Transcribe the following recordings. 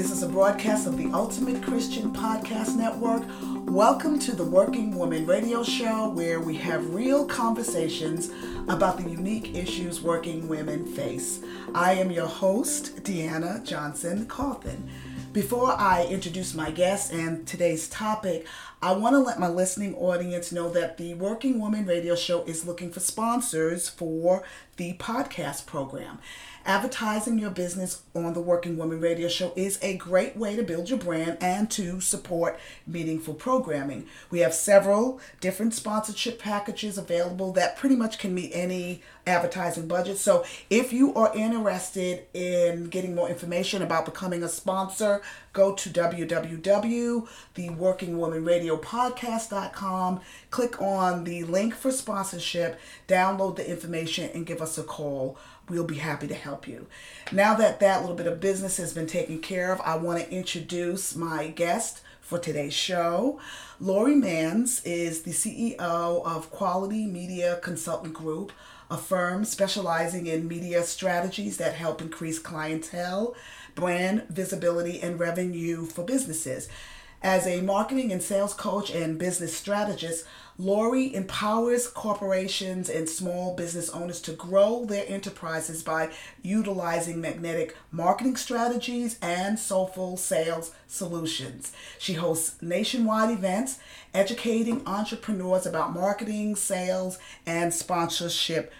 This is a broadcast of the Ultimate Christian Podcast Network. Welcome to the Working Woman Radio Show, where we have real conversations about the unique issues working women face. I am your host, Deanna Johnson Cawthon. Before I introduce my guest and today's topic, I want to let my listening audience know that the Working Woman Radio Show is looking for sponsors for the podcast program. Advertising your business on the Working Woman Radio Show is a great way to build your brand and to support meaningful programming. We have several different sponsorship packages available that pretty much can meet any advertising budget. So if you are interested in getting more information about becoming a sponsor, go to www.theworkingwomanradiopodcast.com, click on the link for sponsorship, download the information, and give us a call we'll be happy to help you. Now that that little bit of business has been taken care of, I want to introduce my guest for today's show. Lori Manns is the CEO of Quality Media Consultant Group, a firm specializing in media strategies that help increase clientele, brand visibility, and revenue for businesses. As a marketing and sales coach and business strategist, Lori empowers corporations and small business owners to grow their enterprises by utilizing magnetic marketing strategies and soulful sales solutions. She hosts nationwide events educating entrepreneurs about marketing, sales, and sponsorship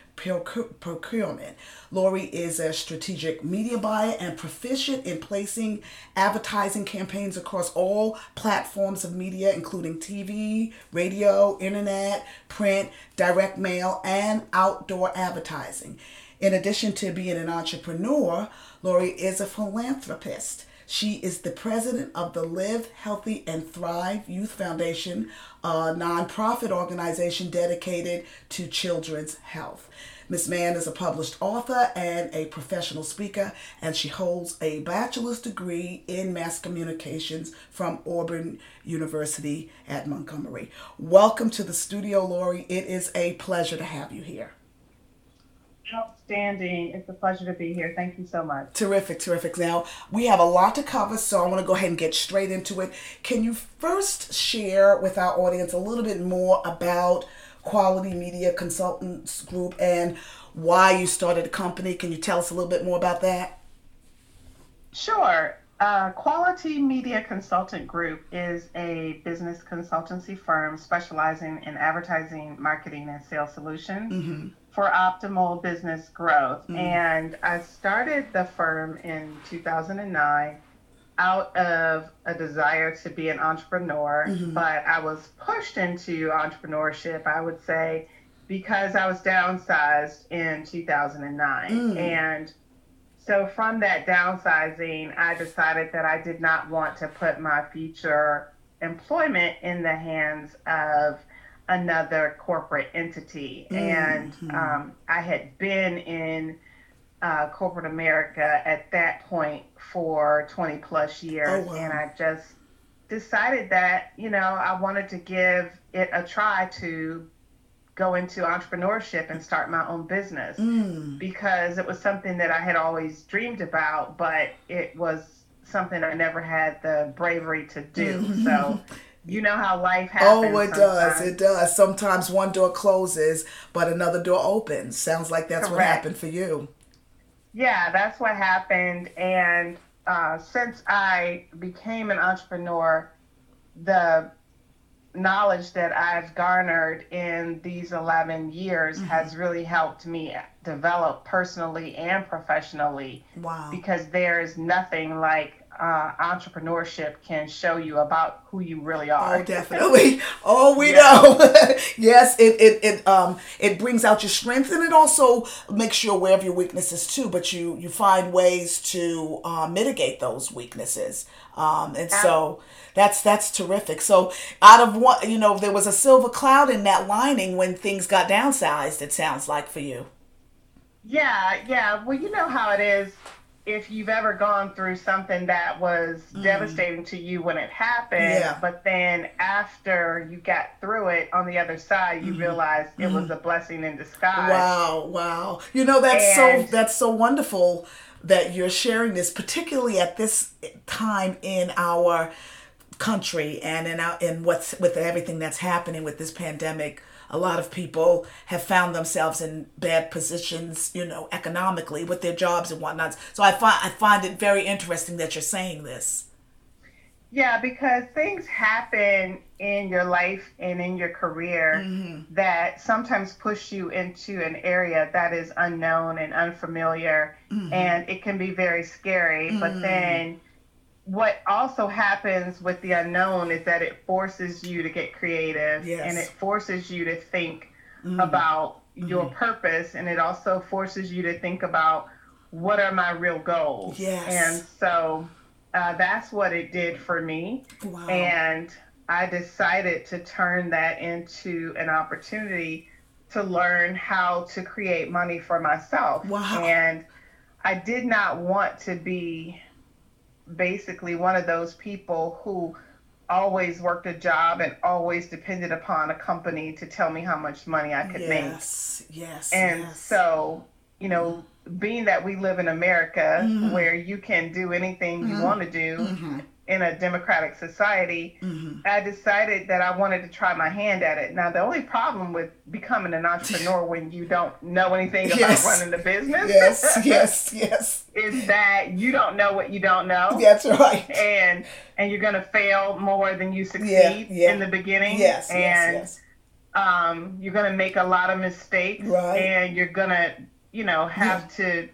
procurement. Lori is a strategic media buyer and proficient in placing advertising campaigns across all platforms of media, including TV, radio, internet, print, direct mail, and outdoor advertising. In addition to being an entrepreneur, Lori is a philanthropist. She is the president of the Live Healthy and Thrive Youth Foundation, a nonprofit organization dedicated to children's health. Miss Manns is a published author and a professional speaker, and she holds a bachelor's degree in mass communications from Auburn University at Montgomery. Welcome to the studio, Lori. It is a pleasure to have you here. Outstanding. It's a pleasure to be here. Thank you so much. Terrific, terrific. Now, we have a lot to cover, so I want to go ahead and get straight into it. Can you first share with our audience a little bit more about Quality Media Consultants Group and why you started the company. Can you tell us a little bit more about that? Sure. Uh, Quality Media Consultant Group is a business consultancy firm specializing in advertising, marketing, and sales solutions mm-hmm. For optimal business growth. Mm-hmm. And I started the firm in 2009 out of a desire to be an entrepreneur, mm-hmm. but I was pushed into entrepreneurship, I would say, because I was downsized in 2009. Mm. And so from that downsizing, I decided that I did not want to put my future employment in the hands of another corporate entity. Mm-hmm. And um, I had been in uh, corporate America at that point for 20 plus years. Oh, wow. And I just decided that, you know, I wanted to give it a try to go into entrepreneurship and start my own business mm. because it was something that I had always dreamed about, but it was something I never had the bravery to do. So you know how life happens. Oh, it sometimes. does. It does. Sometimes one door closes, but another door opens. Sounds like that's Correct. what happened for you. Yeah, that's what happened. And uh, since I became an entrepreneur, the knowledge that I've garnered in these 11 years mm-hmm. has really helped me develop personally and professionally. Wow. Because there is nothing like uh, entrepreneurship can show you about who you really are. Oh, definitely. oh, we know. yes, it, it it um it brings out your strength and it also makes you aware of your weaknesses too. But you you find ways to uh, mitigate those weaknesses. Um, and so that's that's terrific. So out of what you know, there was a silver cloud in that lining when things got downsized. It sounds like for you. Yeah, yeah. Well, you know how it is if you've ever gone through something that was mm. devastating to you when it happened, yeah. but then after you got through it on the other side, you mm. realized it mm. was mm-hmm. a blessing in disguise. Wow, wow. You know that's and, so that's so wonderful that you're sharing this, particularly at this time in our country and in our in what's with everything that's happening with this pandemic. A lot of people have found themselves in bad positions, you know, economically with their jobs and whatnot. So I find I find it very interesting that you're saying this. Yeah, because things happen in your life and in your career mm-hmm. that sometimes push you into an area that is unknown and unfamiliar, mm-hmm. and it can be very scary. Mm-hmm. But then, what also happens with the unknown is that it forces you to get creative yes. and it forces you to think mm-hmm. about your mm-hmm. purpose, and it also forces you to think about what are my real goals. Yes. And so uh, that's what it did for me. Wow. And I decided to turn that into an opportunity to learn how to create money for myself. Wow. And I did not want to be basically one of those people who always worked a job and always depended upon a company to tell me how much money I could yes, make. Yes, yes. And yes. so, you know, being that we live in America mm-hmm. where you can do anything you mm-hmm. want to do mm-hmm. In a democratic society, mm-hmm. I decided that I wanted to try my hand at it. Now, the only problem with becoming an entrepreneur when you don't know anything about yes. running the business, yes, yes, yes, is that you don't know what you don't know. That's right. And and you're gonna fail more than you succeed yeah, yeah. in the beginning. Yes, and, yes, yes. Um, you're gonna make a lot of mistakes, right. and you're gonna you know, have yeah. to,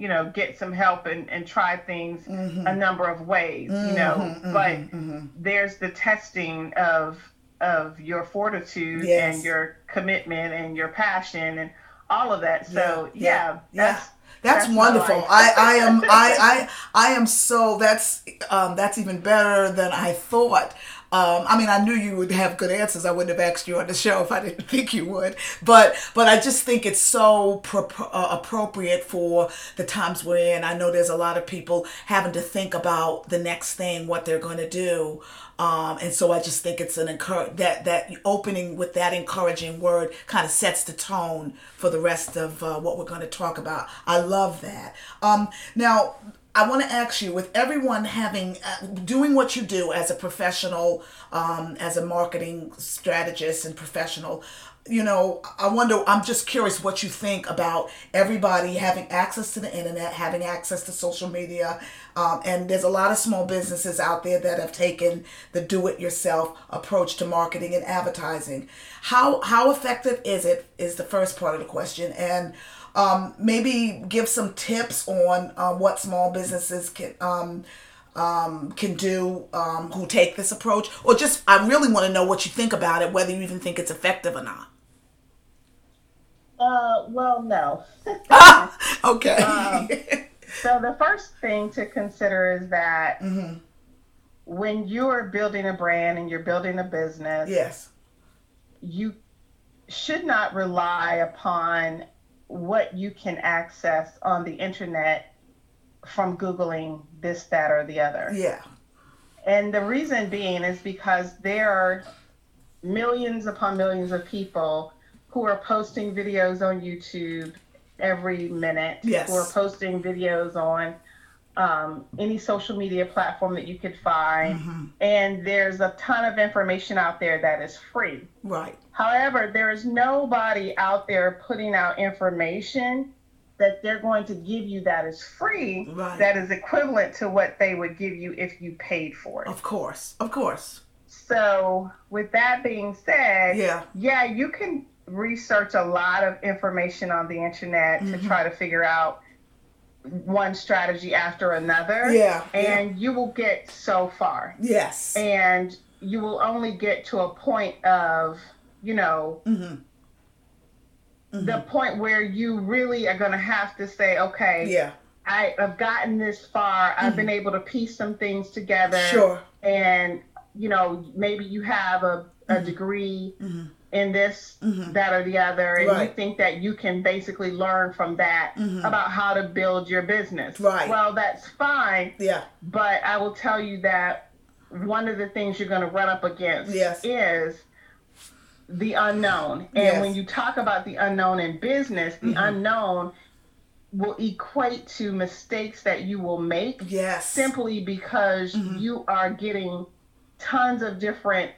you know, get some help and, and try things mm-hmm. a number of ways, mm-hmm, you know. Mm-hmm, but mm-hmm. there's the testing of of your fortitude yes. and your commitment and your passion and all of that. So yeah, yeah, that's that's, that's wonderful. I, I am I, I I am so that's um, that's even better than I thought. Um, I mean, I knew you would have good answers. I wouldn't have asked you on the show if I didn't think you would. But but I just think it's so pro- uh, appropriate for the times we're in. I know there's a lot of people having to think about the next thing, what they're going to do. Um, and so I just think it's an encourage that that opening with that encouraging word kind of sets the tone for the rest of uh, what we're going to talk about. I love that. Um, now I want to ask you, with everyone having uh, doing what you do as a professional, um, as a marketing strategist and professional, you know, I wonder. I'm just curious what you think about everybody having access to the internet, having access to social media, um, and there's a lot of small businesses out there that have taken the do-it-yourself approach to marketing and advertising. How how effective is it? Is the first part of the question, and um, maybe give some tips on uh, what small businesses can um, um, can do um, who take this approach, or just I really want to know what you think about it, whether you even think it's effective or not. Uh, well, no. okay. Um, so the first thing to consider is that mm-hmm. when you're building a brand and you're building a business, yes, you should not rely upon what you can access on the internet from Googling this, that, or the other. Yeah. And the reason being is because there are millions upon millions of people who are posting videos on YouTube every minute, yes. who are posting videos on um, any social media platform that you could find. Mm-hmm. And there's a ton of information out there that is free. Right. However, there is nobody out there putting out information that they're going to give you that is free right. that is equivalent to what they would give you if you paid for it. Of course. Of course. So, with that being said, yeah, yeah, you can research a lot of information on the internet mm-hmm. to try to figure out one strategy after another. Yeah. And yeah. you will get so far. Yes. And you will only get to a point of, you know, mm-hmm. Mm-hmm. the point where you really are going to have to say, okay, yeah. I have gotten this far. I've been mm-hmm. able to piece some things together. Sure. And, you know, maybe you have a, a mm-hmm. degree mm-hmm in this, mm-hmm. that, or the other, and right. you think that you can basically learn from that mm-hmm. about how to build your business. Right. Well, that's fine. Yeah. But I will tell you that one of the things you're going to run up against yes. is the unknown. And yes. when you talk about the unknown in business, the mm-hmm. unknown will equate to mistakes that you will make Yes. simply because you are getting tons of different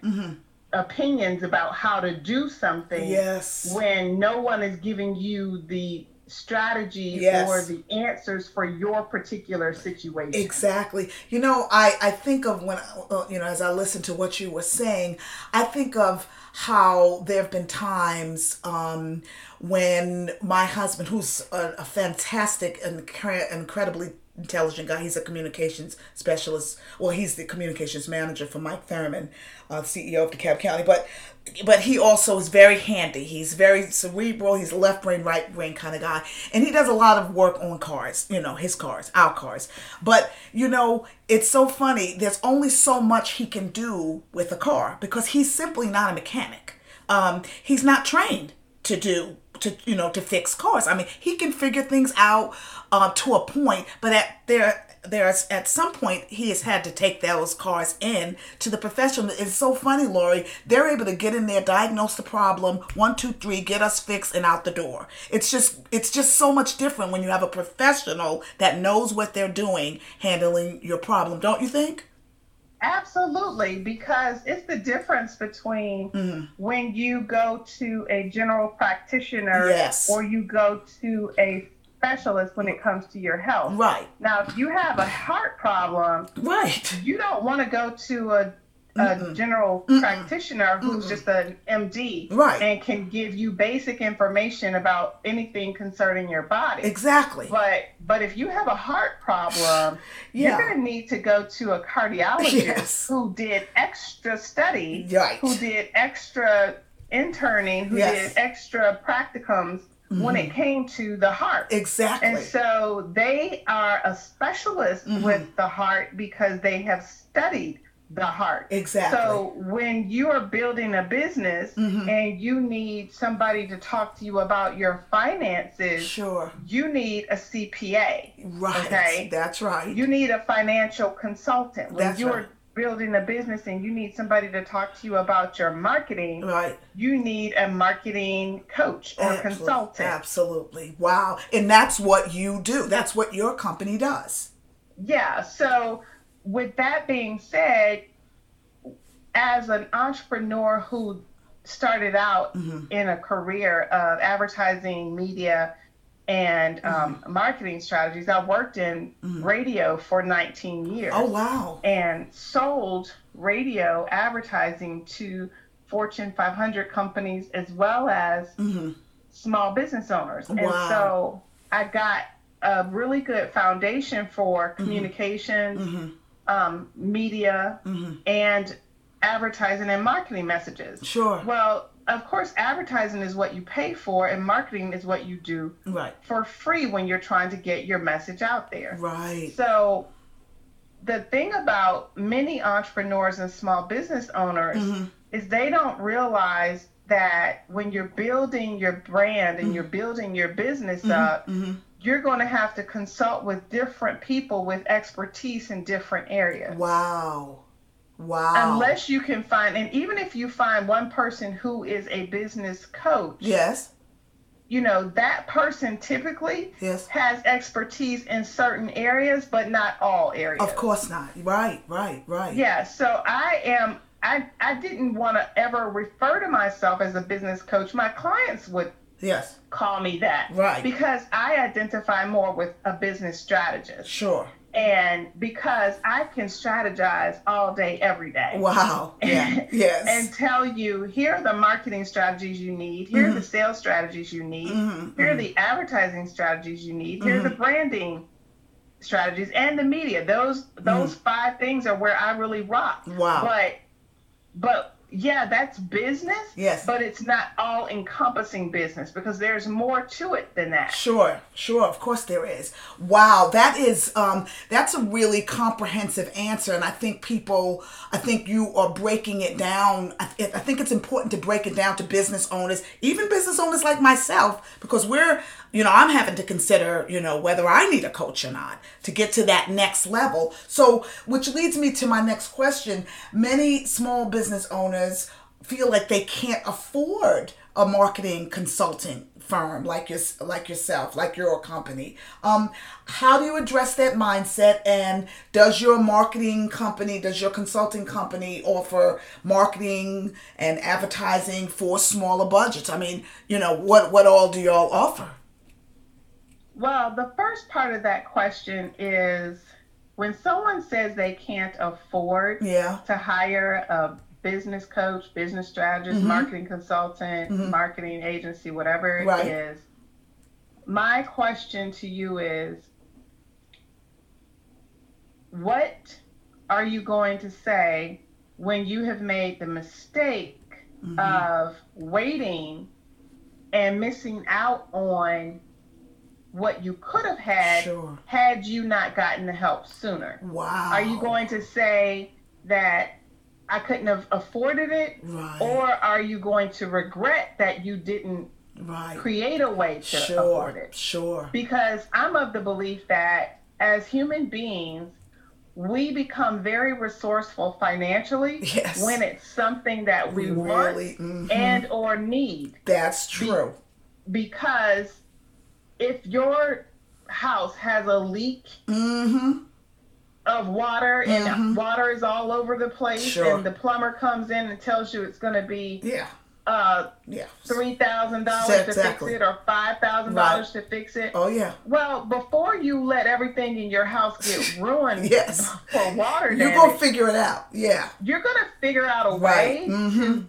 opinions about how to do something Yes. when no one is giving you the strategy Yes. or the answers for your particular situation. Exactly. You know, I, I think of when, uh, you know, as I listen to what you were saying, I think of how there have been times um, when my husband, who's a, a fantastic and incredibly intelligent guy, he's a communications specialist. Well, he's the communications manager for Mike Thurmond, uh, CEO of DeKalb County. But but he also is very handy. He's very cerebral. He's left brain, right brain kind of guy, and he does a lot of work on cars. You know, his cars, our cars. But you know, it's so funny. There's only so much he can do with a car because he's simply not a mechanic. Um, he's not trained to do to you know to fix cars. I mean, he can figure things out uh, to a point, but at there there's at some point he has had to take those cars in to the professional. It's so funny, Lori. They're able to get in there, diagnose the problem, one, two, three, get us fixed, and out the door. It's just it's just so much different when you have a professional that knows what they're doing handling your problem, don't you think? Absolutely, because it's the difference between Mm-hmm. when you go to a general practitioner Yes. or you go to a specialist when it comes to your health. Right, Now, if you have a heart problem, right, you don't want to go to a, a general practitioner who's just an MD Right. and can give you basic information about anything concerning your body. exactly. But but if you have a heart problem, Yeah. you're going to need to go to a cardiologist Yes. who did extra study, Right. who did extra interning, who Yes. Mm-hmm. did extra practicums when it came to the heart. Exactly. And so they are a specialist Mm-hmm. with the heart because they have studied the heart. Exactly. So when you are building a business Mm-hmm. and you need somebody to talk to you about your finances, sure. you need a CPA. Right. Okay. That's right. You need a financial consultant. When That's you're right. building a business and you need somebody to talk to you about your marketing, right. you need a marketing coach or Absolutely. consultant. Absolutely. Wow. And that's what you do. That's what your company does. Yeah. So, with that being said, as an entrepreneur who started out mm-hmm. in a career of advertising, media, and mm-hmm. um, marketing strategies, I worked in mm-hmm. radio for 19 years Oh wow. and sold radio advertising to Fortune 500 companies as well as small business owners. Wow. And so I got a really good foundation for communications, um, media, and advertising and marketing messages. Sure. Well, of course, advertising is what you pay for, and marketing is what you do Right. for free when you're trying to get your message out there. Right. So, the thing about many entrepreneurs and small business owners Mm-hmm. is they don't realize that when you're building your brand and you're building your business up, you're going to have to consult with different people with expertise in different areas. Wow. Wow. Unless you can find, and even if you find one person who is a business coach, Yes. you know, that person typically Yes. has expertise in certain areas, but not all areas. Of course not. Right. Right. Right. Yeah, so I am I I didn't want to ever refer to myself as a business coach. My clients would Yes. call me that. Right. Because I identify more with a business strategist. Sure. And because I can strategize all day every day. Wow. Yeah. Yes. and tell you here are the marketing strategies you need here Mm-hmm. are the sales strategies you need here are the advertising strategies you need here are Mm-hmm. the branding strategies and the media those those five things are where i really rock Mm-hmm. Wow. but but yeah that's business Yes. but it's not all encompassing business because there's more to it than that Sure, sure, of course there is. Wow, that is um that's a really comprehensive answer and I think people I think you are breaking it down. I, I think it's important to break it down to business owners, even business owners like myself because we're you know, I'm having to consider, you know, whether I need a coach or not to get to that next level. So, which leads me to my next question. Many small business owners feel like they can't afford a marketing consulting firm like your like yourself like your company um how do you address that mindset and does your marketing company does your consulting company offer marketing and advertising for smaller budgets i mean you know what what all do y'all offer well the first part of that question is when someone says they can't afford yeah. to hire a business coach, business strategist, mm-hmm. marketing consultant, mm-hmm. marketing agency, whatever right. it is, my question to you is what are you going to say when you have made the mistake mm-hmm. of waiting and missing out on what you could have had sure. had you not gotten the help sooner. Wow. Are you going to say that I couldn't have afforded it? Right. Or are you going to regret that you didn't right. create a way to sure. afford it? Sure. Because I'm of the belief that as human beings, we become very resourceful financially yes. when it's something that we, we want really, mm-hmm. and or need. That's true. Be- because if your house has a leak mm-hmm. of water and mm-hmm. water is all over the place sure. and the plumber comes in and tells you it's going to be yeah uh yeah three thousand dollars to fix it or five thousand right. dollars to fix it oh yeah well before you let everything in your house get ruined yes for water you're gonna figure it out yeah you're gonna figure out a right. way mm-hmm. to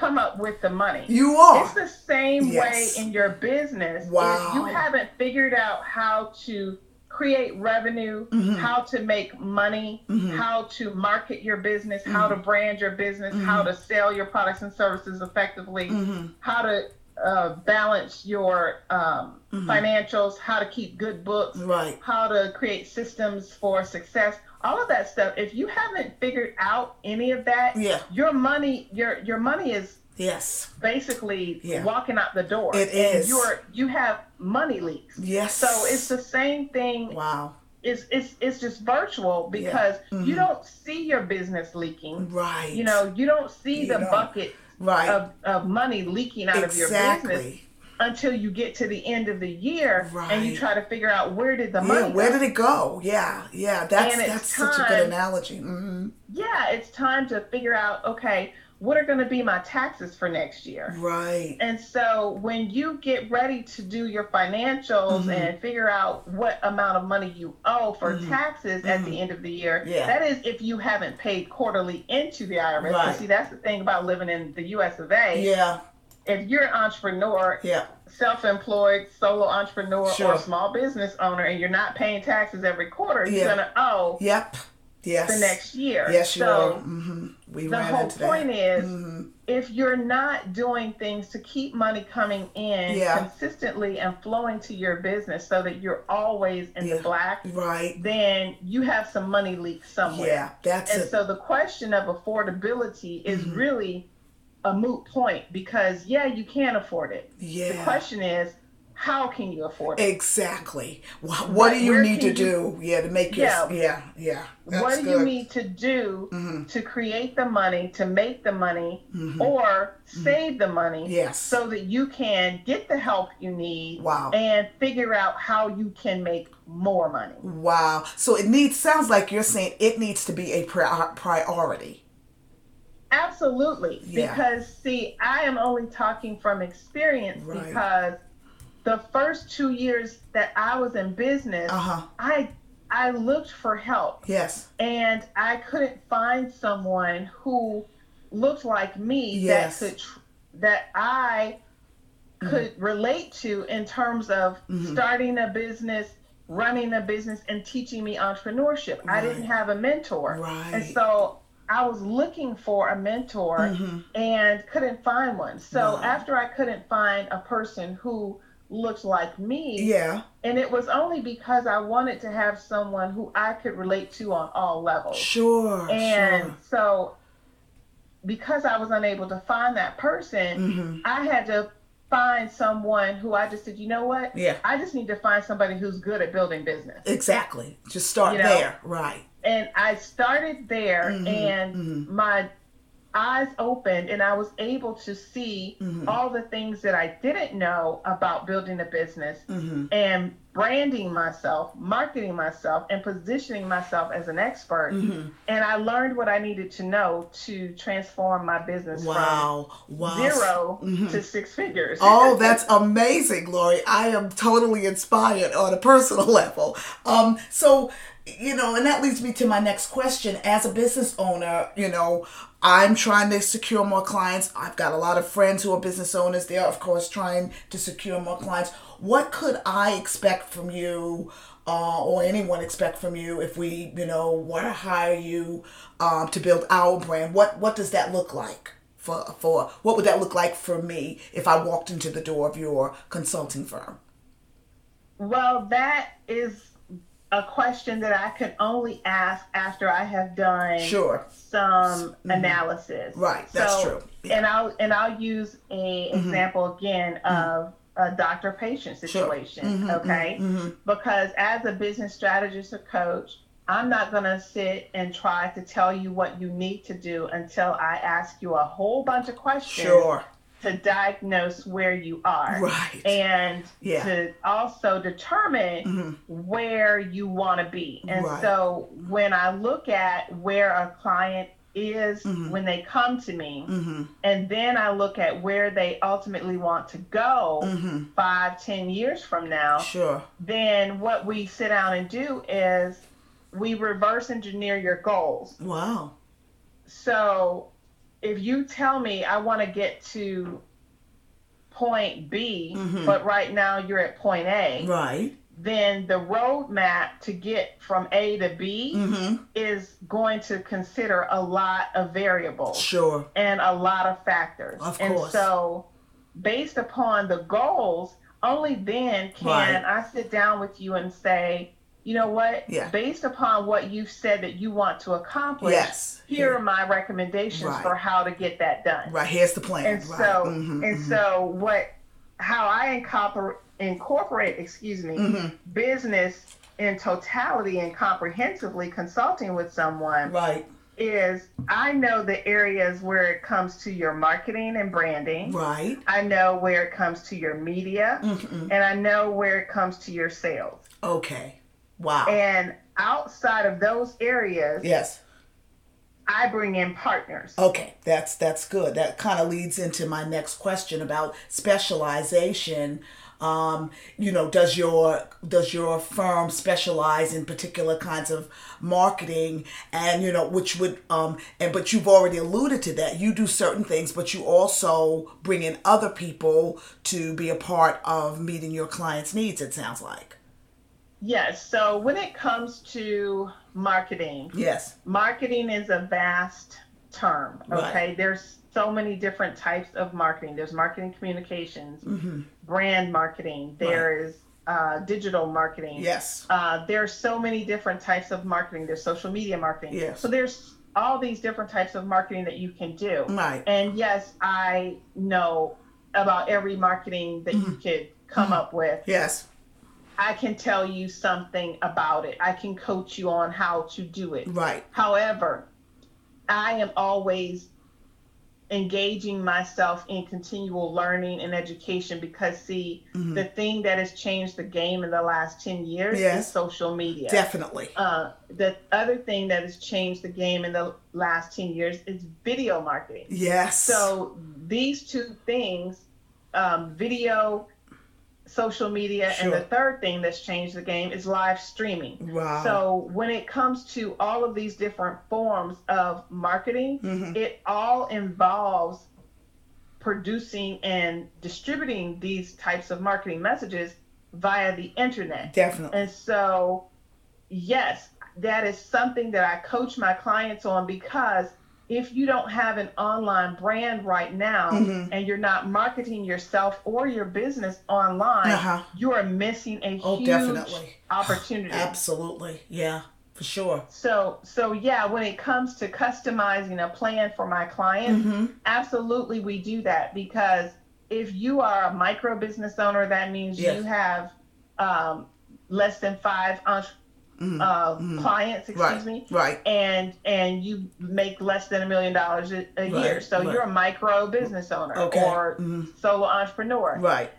come up with the money. You are. It's the same yes. way in your business. Wow. If you haven't figured out how to create revenue, mm-hmm. how to make money, mm-hmm. how to market your business, mm-hmm. how to brand your business, how mm-hmm. to sell your products and services effectively, mm-hmm. how to uh, balance your um, Mm-hmm. financials, how to keep good books, right. how to create systems for success all of that stuff if you haven't figured out any of that yeah your money your your money is yes basically yeah. walking out the door it is you're you have money leaks yes so it's the same thing wow it's it's it's just virtual because yeah. mm-hmm. you don't see your business leaking right you know you don't see you the don't. bucket right. of, of money leaking out exactly. of your business until you get to the end of the year right. and you try to figure out where did the yeah, money where go? did it go yeah yeah that's that's time, such a good analogy mm-hmm. yeah it's time to figure out okay what are going to be my taxes for next year right and so when you get ready to do your financials mm-hmm. and figure out what amount of money you owe for mm-hmm. taxes at the Mm-hmm. end of the year yeah. that is if you haven't paid quarterly into the irs right. see that's the thing about living in the us of a yeah if you're an entrepreneur, yeah. self-employed, solo entrepreneur, sure. or small business owner, and you're not paying taxes every quarter, yeah. you're gonna owe. Yep. Yes. The next year. Yes, you so are. Mm-hmm. We the whole point that. is, mm-hmm. if you're not doing things to keep money coming in yeah. consistently and flowing to your business, so that you're always in yeah. the black, right? Then you have some money leaks somewhere. Yeah, that's and it. so the question of affordability is mm-hmm. really a moot point because yeah, you can afford it. Yeah. The question is, how can you afford it? Exactly. What, what do you need to you, do? Yeah, to make your yeah yeah yeah. what do good. you need to do mm-hmm. to create the money, to make the money, mm-hmm. or mm-hmm. save the money? Yes. So that you can get the help you need. Wow. And figure out how you can make more money. Wow. So it needs sounds like you're saying it needs to be a priority. Absolutely. Yeah. Because see, I am only talking from experience right. because the first two years that I was in business, uh-huh. I I looked for help. Yes. And I couldn't find someone who looked like me yes. that could that I could mm-hmm. relate to in terms of mm-hmm. starting a business, running a business and teaching me entrepreneurship. Right. I didn't have a mentor. Right. And so I was looking for a mentor mm-hmm. and couldn't find one. So wow. after I couldn't find a person who looked like me, yeah, and it was only because I wanted to have someone who I could relate to on all levels. Sure. And sure. so because I was unable to find that person, mm-hmm. I had to find someone who I just said, you know what? Yeah. I just need to find somebody who's good at building business. Exactly. Just start you know? there. Right. And I started there mm-hmm. and mm-hmm. my eyes opened and I was able to see Mhm. all the things that I didn't know about building a business Mm-hmm. and branding myself, marketing myself, and positioning myself as an expert. Mm-hmm. And I learned what I needed to know to transform my business Wow. Wow. from 0 Mhm. to six figures. Oh, that's amazing, Lori. I am totally inspired on a personal level. Um, so, you know, and that leads me to my next question. As a business owner, you know, I'm trying to secure more clients. I've got a lot of friends who are business owners. They're, of course, trying to secure more clients. What could I expect from you? Uh, or anyone expect from you if we, you know, want to hire you um, to build our brand? What what does that look like? for for what would that look like for me if I walked into the door of your consulting firm? Well, that is a question that I can only ask after I have done Sure. some analysis. Right, that's So- true. Yeah. Mm-hmm. And I'll and I'll use a example again of a doctor patient situation. Mhm, Okay. mhm. Because as a business strategist or coach, I'm not going to sit and try to tell you what you need to do until I ask you a whole bunch of questions Sure. To diagnose where you are Right. and Yeah. to also determine Mhm. where you want to be. And Right. so when I look at where a client is Mhm. when they come to me, Mhm. and then I look at where they ultimately want to go Mhm. five, ten years from now, Sure. then what we sit down and do is we reverse engineer your goals. Wow. So if you tell me I want to get to point B, Mhm. but right now you're at point A, Right. then the roadmap to get from A to B Mhm. is going to consider a lot of variables Sure. and a lot of factors. Of and course. so, based upon the goals, only then can Right. I sit down with you and say, you know what? Yeah. Based upon what you've said that you want to accomplish, Yes. here Yeah. are my recommendations Right. for how to get that done. Right. Here's the plan. And right. so, Mhm, and mhm. so, what? How I incorporate incorporate, excuse me, Mhm. business in totality and comprehensively consulting with someone Right. is I know the areas where it comes to your marketing and branding. Right. I know where it comes to your media, Mhm. and I know where it comes to your sales. Okay. Wow. And outside of those areas, yes. I bring in partners. Okay, that's that's good. That kind of leads into my next question about specialization. Um, you know, does your does your firm specialize in particular kinds of marketing and you know which would um and but you've already alluded to that. You do certain things, but you also bring in other people to be a part of meeting your clients' needs, it sounds like. Yes. So when it comes to marketing, Yes. marketing is a vast term. Right. Okay. There's so many different types of marketing. There's marketing communications, Mm-hmm. brand marketing. There is uh, digital marketing. Yes. Uh, there's so many different types of marketing. There's social media marketing. Yes. So there's all these different types of marketing that you can do. Right. And yes, I know about every marketing that you Mm-hmm. could come up with. Yes. I can tell you something about it. I can coach you on how to do it. Right. However, I am always engaging myself in continual learning and education because see Mhm. the thing that has changed the game in the last 10 years Yes. is social media Definitely. uh, the other thing that has changed the game in the last 10 years is video marketing Yes. so these two things um, video social media and the third thing that's changed the game is live streaming wow. so when it comes to all of these different forms of marketing, Mhm. it all involves producing and distributing these types of marketing messages via the internet. Definitely. And so, yes, that is something that I coach my clients on because if you don't have an online brand right now Mhm. and you're not marketing yourself or your business online, Uh-huh. you are missing a Oh, huge definitely. opportunity. Absolutely. Yeah, for sure. So, so yeah, when it comes to customizing a plan for my clients, Mm-hmm. absolutely we do that because if you are a micro business owner, that means Yes. you have um, less than five entre- uh, clients, excuse Right, me, right. and and you make less than a million dollars a a year. So right. you're a micro business owner Okay, or mhm. solo entrepreneur. Right.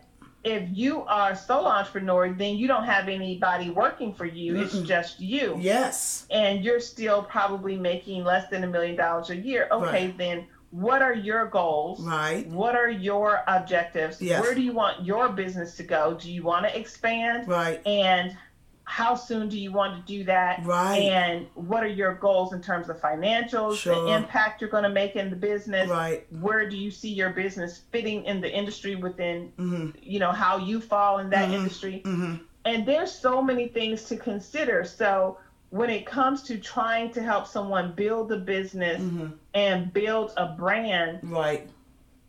If you are a solo entrepreneur, then you don't have anybody working for you. It's just you. Yes. and you're still probably making less than a million dollars a year. Okay, Right. then what are your goals? Right. What are your objectives? Yes. Where do you want your business to go? Do you want to expand? Right. And how soon do you want to do that? Right. And what are your goals in terms of financials, Sure. the impact you're going to make in the business? Right. Where do you see your business fitting in the industry within, Mhm. you know, how you fall in that Mhm. industry? Mhm. and there's so many things to consider so when it comes to trying to help someone build a business Mhm. and build a brand Right.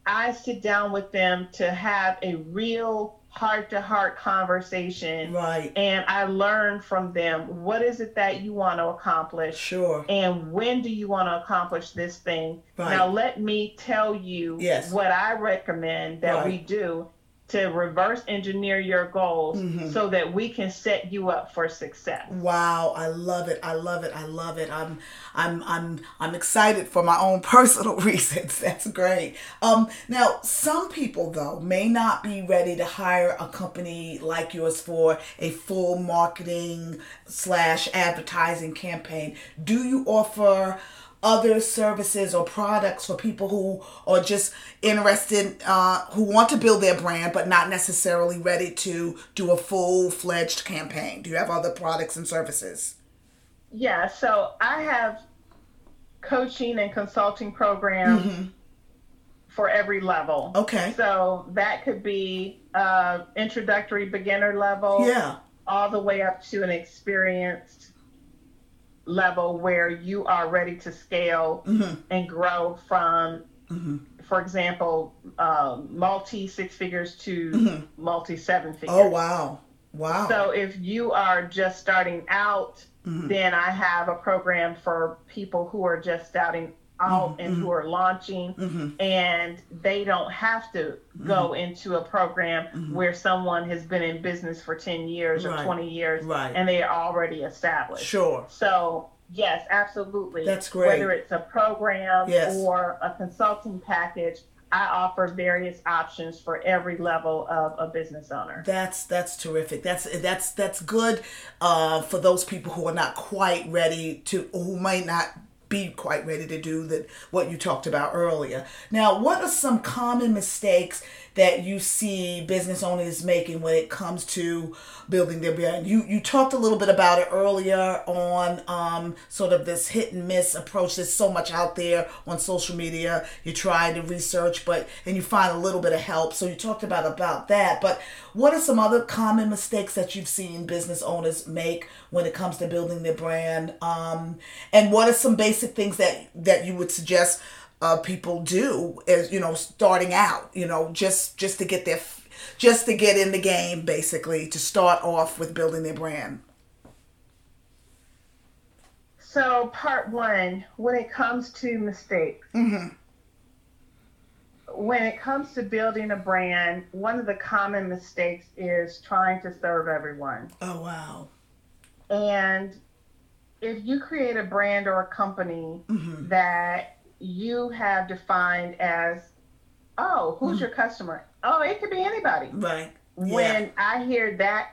i sit down with them to have a real heart to heart conversation Right. and i learn from them what is it that you want to accomplish Sure. and when do you want to accomplish this thing Right. now let me tell you Yes. what i recommend that we do to reverse engineer your goals Mhm. so that we can set you up for success Wow, I love it. I love it. I love it. I'm I'm I'm I'm excited for my own personal reasons. That's great. Um now some people though may not be ready to hire a company like yours for a full marketing slash advertising campaign. Do you offer other services or products for people who are just interested, uh, who want to build their brand but not necessarily ready to do a full fledged campaign? Do you have other products and services? yeah so i have coaching and consulting programs Mm-hmm. for every level Okay. so that could be uh, introductory beginner level Yeah. all the way up to an experienced level where you are ready to scale Mhm. and grow from Mhm. for example um, multi six figures to Mhm. multi seven figures Oh wow. Wow. so if you are just starting out Mhm. then i have a program for people who are just starting out and who are launching Mhm. and they don't have to go Mm-hmm. into a program where someone has been in business for 10 years Right. or 20 years Right. and they are already established. Sure. So, yes, absolutely. That's great. Whether it's a program Yes. or a consulting package, I offer various options for every level of a business owner. That's that's terrific. That's that's that's good uh, for those people who are not quite ready to, who might not be quite ready to do that what you talked about earlier. Now, what are some common mistakes that you see business owners making when it comes to building their brand? You you talked a little bit about it earlier on um, sort of this hit and miss approach. There's so much out there on social media. You try to research, but and you find a little bit of help. So you talked about about that. But what are some other common mistakes that you've seen business owners make when it comes to building their brand? Um, and what are some basic things that that you would suggest uh, people do as you know starting out? You know, just just to get their just to get in the game, basically to start off with building their brand. So, part one, when it comes to mistakes, hmm when it comes to building a brand, one of the common mistakes is trying to serve everyone. Oh wow. And if you create a brand or a company hmm that you have defined as, oh, who's your customer? Oh, it could be anybody. Right. When I hear that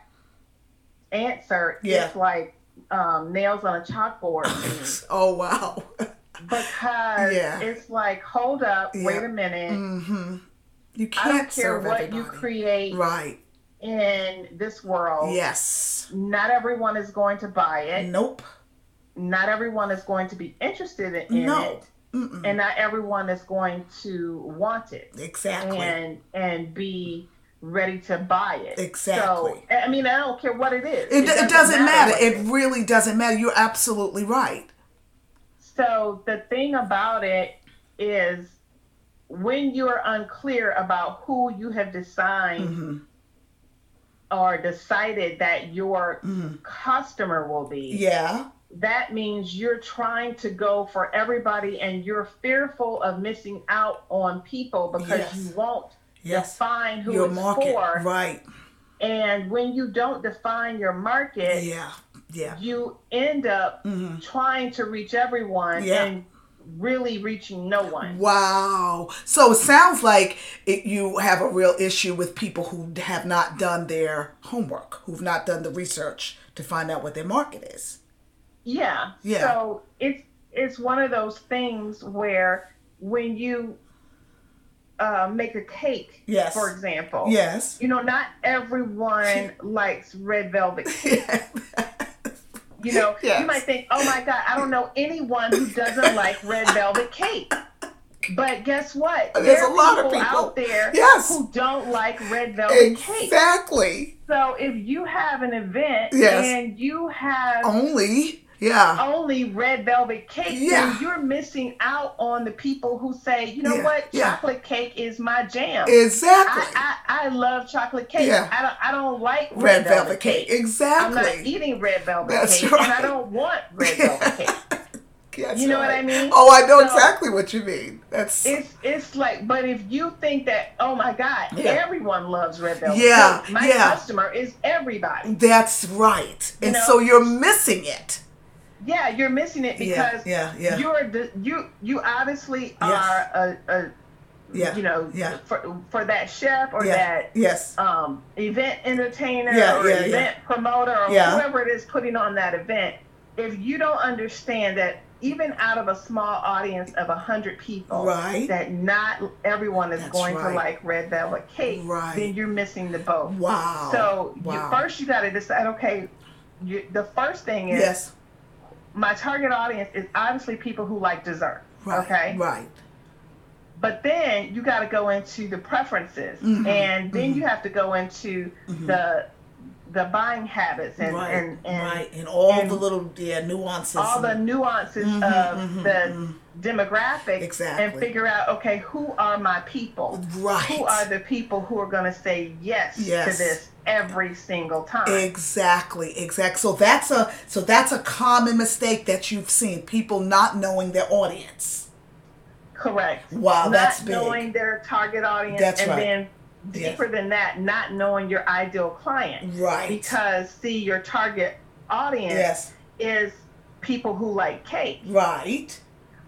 answer, Yeah. it's like um, nails on a chalkboard oh wow. because Yeah. it's like, hold up, wait a minute. hmm You I don't can't care serve what everybody. you create Right. in this world. Yes. Not everyone is going to buy it. Nope. Not everyone is going to be interested in, in No. it. Mm-mm. And not everyone is going to want it Exactly. and and be ready to buy it. Exactly. So I mean, I don't care what it is. it, it doesn't matter. what- It really doesn't matter. You're absolutely right. So the thing about it is when you're unclear about who you have designed hmm or decided that your hmm customer will be, Yeah. That means you're trying to go for everybody and you're fearful of missing out on people because Yes. you won't Yes. define who Your it's market. for. Right. And when you don't define your market, Yeah. Yeah. you end up Mhm. trying to reach everyone Yeah. and really reaching no one. Wow. So it sounds like it, you have a real issue with people who have not done their homework, who've not done the research to find out what their market is. Yeah. Yeah. So it's it's one of those things where when you uh, make a cake, Yes. for example, Yes. you know, not everyone likes red velvet cake. You know, Yes. you might think, oh my God, I don't know anyone who doesn't like red velvet cake. But guess what? There's there a lot of people out there Yes. who don't like red velvet cake. exactly. So if you have an event Yes. and you have Only. Yeah. only red velvet cake, Yeah. then you're missing out on the people who say, you know Yeah, what, yeah. chocolate cake is my jam. Exactly. I, I, I love chocolate cake. Yeah. I don't I don't like Red velvet cake. Exactly. I'm not eating red velvet That's cake, right. and I don't want red velvet cake. That's You know what. I mean? Oh, I know So- exactly what you mean. That's It's it's like, but if you think that, oh my God, Yeah. everyone loves red velvet Yeah, cake, my yeah. customer is everybody. that's right. And know? so you're missing it. Yeah, you're missing it because yeah, yeah. you're the you you obviously Yes. are a, a Yeah, you know yeah. for for that chef or yeah. that Yes. um, event entertainer Yeah, or yeah, yeah. event promoter or Yeah. whoever it is putting on that event, if you don't understand that even out of a small audience of a hundred people, Right. that not everyone is That's going right. to like red velvet cake, Right. then you're missing the boat. Wow. So you, first you got to decide. Okay, you, the first thing is yes. My target audience is obviously people who like dessert. Right. Okay. Right. But then you got to go into the preferences, Mhm, and then mhm. you have to go into Mhm. the the buying habits and right. and, and right. And all and the little yeah nuances. all the nuances Mhm, of mhm, the mhm. demographic Exactly. and figure out okay who are my people Right. who are the people who are going to say yes, Yes. to this every single time Exactly, exactly. So that's a so that's a common mistake that you've seen people not knowing their audience. correct Wow, not that's big. knowing their target audience That's and right. then Yes. deeper than that not knowing your ideal client Right. because see your target audience yes. is people who like cake Right.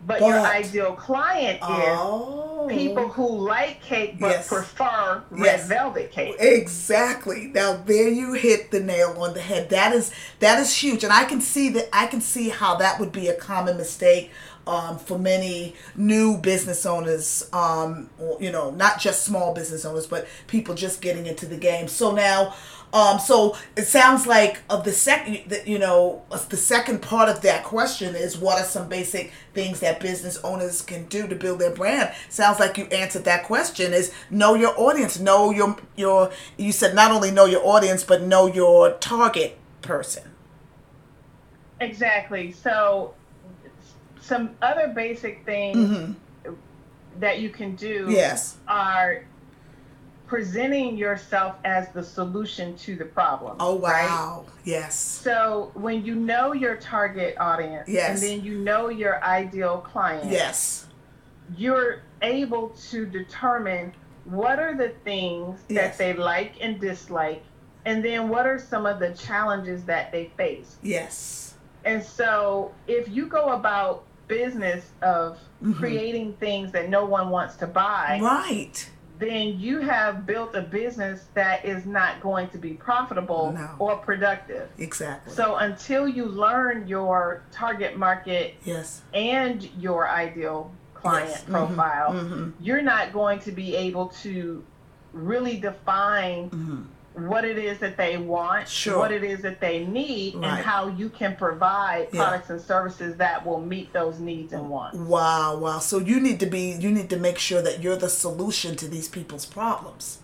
But, your ideal client is Oh. people who like cake but Yes. prefer red Yes. velvet cake Exactly. Now there you hit the nail on the head. That is that is huge, and I can see that. I can see how that would be a common mistake um, for many new business owners. Um, you know, not just small business owners, but people just getting into the game. So now. Um, so it sounds like of the second, you know, the second part of that question is what are some basic things that business owners can do to build their brand? Sounds like you answered that question. Is know your audience, know your your. You said not only know your audience, but know your target person. exactly so some other basic things Mm-hmm. that you can do Yes. are presenting yourself as the solution to the problem. Oh right? wow. Yes. So when you know your target audience Yes. and then you know your ideal client, Yes. you're able to determine what are the things Yes. that they like and dislike, and then what are some of the challenges that they face. Yes. And so if you go about business of Mhm. creating things that no one wants to buy, Right. then you have built a business that is not going to be profitable No. or productive. Exactly. So until you learn your target market yes. and your ideal client Yes. Mhm. profile, Mhm. you're not going to be able to really define Mhm. What it is that they want, Sure. what it is that they need, Right. and how you can provide Yeah. products and services that will meet those needs and wants. Wow, wow. So you need to be you need to make sure that you're the solution to these people's problems.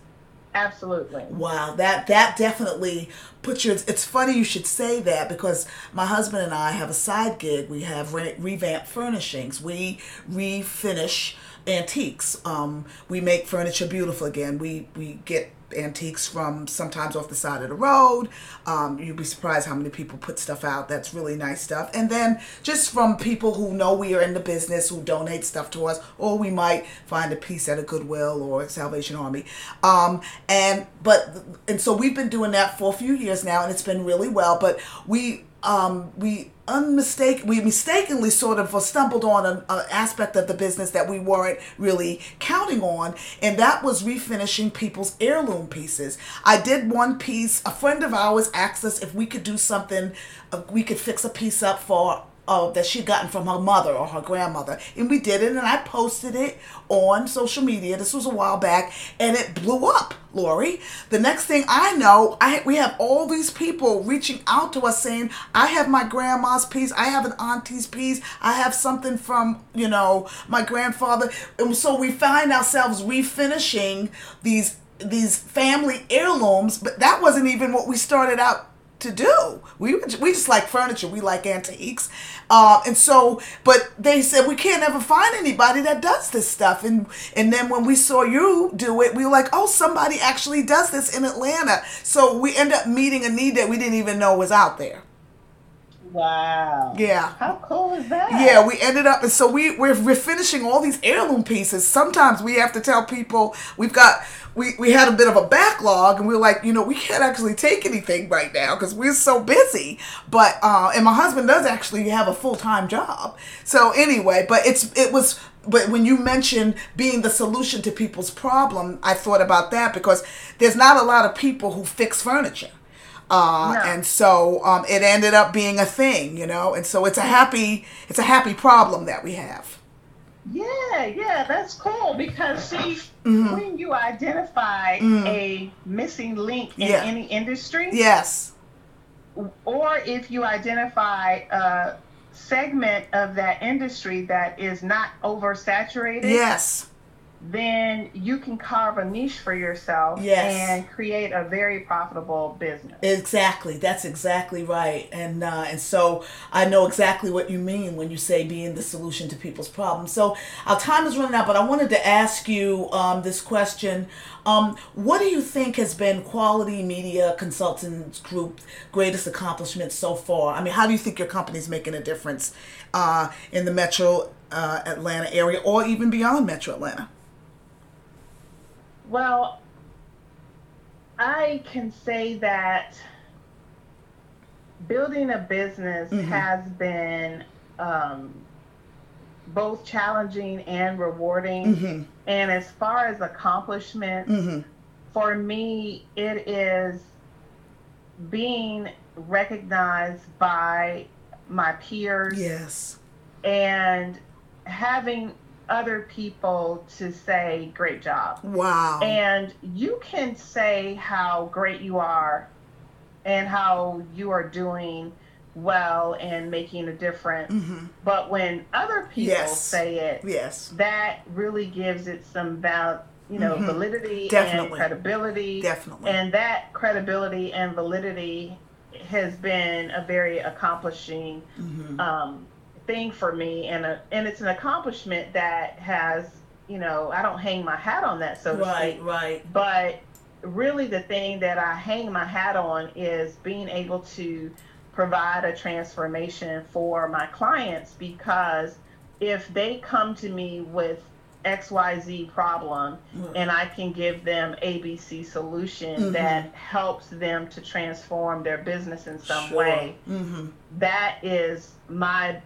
Absolutely. Wow, that that definitely puts your. It's funny you should say that because my husband and I have a side gig. We have re- revamp furnishings. We refinish antiques. Um, we make furniture beautiful again. We we get antiques from sometimes off the side of the road. Um, you'd be surprised how many people put stuff out that's really nice stuff. And then just from people who know we are in the business, who donate stuff to us, or we might find a piece at a Goodwill or Salvation Army. Um, and but and so we've been doing that for a few years now, and it's been really well. But we um, we unmistake we mistakenly sort of stumbled on an, an, aspect of the business that we weren't really counting on and that was refinishing people's heirloom pieces. I did one piece a friend of ours asked us if we could do something uh, we could fix a piece up for uh, that she'd gotten from her mother or her grandmother. And we did it, and I posted it on social media. This was a while back, and it blew up, Lori. The next thing I know, I we have all these people reaching out to us saying, I have my grandma's piece, I have an auntie's piece, I have something from, you know, my grandfather. And so we find ourselves refinishing these these family heirlooms, but that wasn't even what we started out to do. We we just like furniture. We like antiques, uh, and so. But they said we can't ever find anybody that does this stuff. And and then when we saw you do it, we were like, oh, somebody actually does this in Atlanta. So we end up meeting a need that we didn't even know was out there. Wow. Yeah. How cool is that? Yeah, we ended up, and so we we're, we're finishing all these heirloom pieces. Sometimes we have to tell people we've got we, we had a bit of a backlog and we were like, you know, we can't actually take anything right now because we're so busy. But uh, and my husband does actually have a full time job. So anyway, but it's it was but when you mentioned being the solution to people's problem, I thought about that because there's not a lot of people who fix furniture. Uh, no. and so um, it ended up being a thing, you know, and so it's a happy it's a happy problem that we have. Yeah, yeah, that's cool because see, mm-hmm. when you identify mm. a missing link in yeah. any industry, yes, or if you identify a segment of that industry that is not oversaturated, yes, then you can carve a niche for yourself yes. and create a very profitable business. Exactly. That's exactly right. And uh, and so I know exactly what you mean when you say being the solution to people's problems. So our time is running out, but I wanted to ask you um, this question. Um, what do you think has been Quality Media Consultants Group greatest accomplishment so far? I mean, how do you think your company is making a difference uh, in the Metro uh, Atlanta area or even beyond Metro Atlanta? Well, I can say that building a business mm-hmm. has been um, both challenging and rewarding. Mm-hmm. And as far as accomplishments, mm-hmm. for me, it is being recognized by my peers. Yes. And having other people to say great job. Wow. And you can say how great you are and how you are doing well and making a difference. Mm-hmm. But when other people yes. say it, yes. that really gives it some val- you know, mm-hmm. validity Definitely. and credibility. Definitely. And that credibility and validity has been a very accomplishing mm-hmm. um, thing for me, and a, and it's an accomplishment that has you know I don't hang my hat on that so to right, speak. Right, But really, the thing that I hang my hat on is being able to provide a transformation for my clients because if they come to me with XYZ problem mm-hmm. and I can give them ABC solution mm-hmm. that helps them to transform their business in some sure. way. Mm-hmm. That is my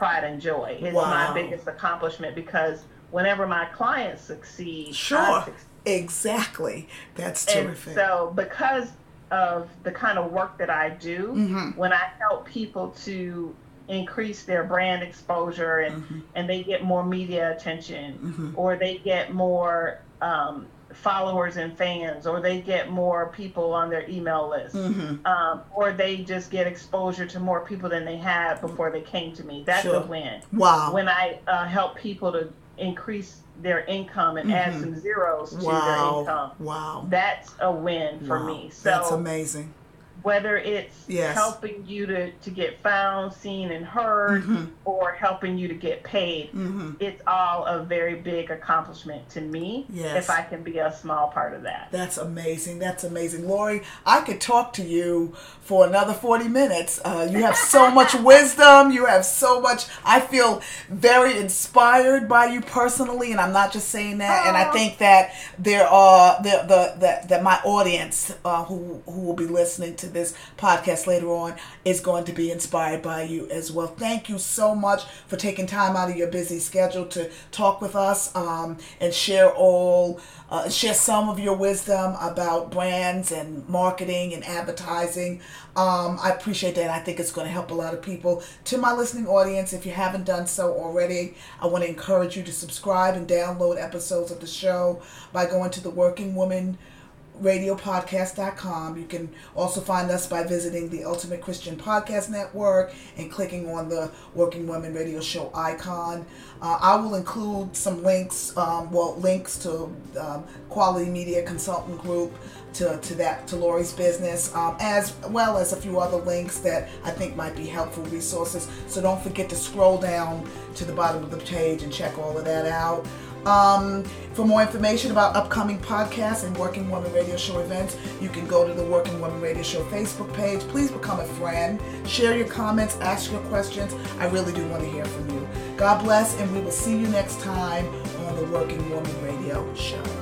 pride and joy. It's wow. my biggest accomplishment because whenever my clients succeed, sure, succeed. exactly, that's terrific. And so because of the kind of work that I do, mm-hmm. when I help people to increase their brand exposure and mm-hmm. and they get more media attention mm-hmm. or they get more um, followers and fans, or they get more people on their email list, mm-hmm. um, or they just get exposure to more people than they had before they came to me. That's sure. a win. Wow. When I uh, help people to increase their income and mm-hmm. add some zeros to their income. Wow. That's a win for wow. me. So that's amazing whether it's yes. helping you to, to get found, seen, and heard, mm-hmm. or helping you to get paid, mm-hmm. it's all a very big accomplishment to me yes. if I can be a small part of that. That's amazing. That's amazing. Lori, I could talk to you for another 40 minutes. Uh, you have so much wisdom. You have so much. I feel very inspired by you personally, and I'm not just saying that. And I think that there are the, the, the, that my audience uh, who, who will be listening this podcast later on is going to be inspired by you as well. Thank you so much for taking time out of your busy schedule to talk with us um, and share all, uh, share some of your wisdom about brands and marketing and advertising. Um, I appreciate that. I think it's going to help a lot of people. To my listening audience, if you haven't done so already, I want to encourage you to subscribe and download episodes of the show by going to the Working Woman radiopodcast.com. You can also find us by visiting the Ultimate Christian Podcast Network and clicking on the Working Women Radio Show icon. Uh, I will include some links, um, well, links to um, Quality Media Consultant Group, to, to that to Lori's business, um, as well as a few other links that I think might be helpful resources. So don't forget to scroll down to the bottom of the page and check all of that out. Um, for more information about upcoming podcasts and Working Woman Radio Show events, you can go to the Working Woman Radio Show Facebook page. Please become a friend, share your comments, ask your questions. I really do want to hear from you. God bless, and we will see you next time on the Working Woman Radio Show.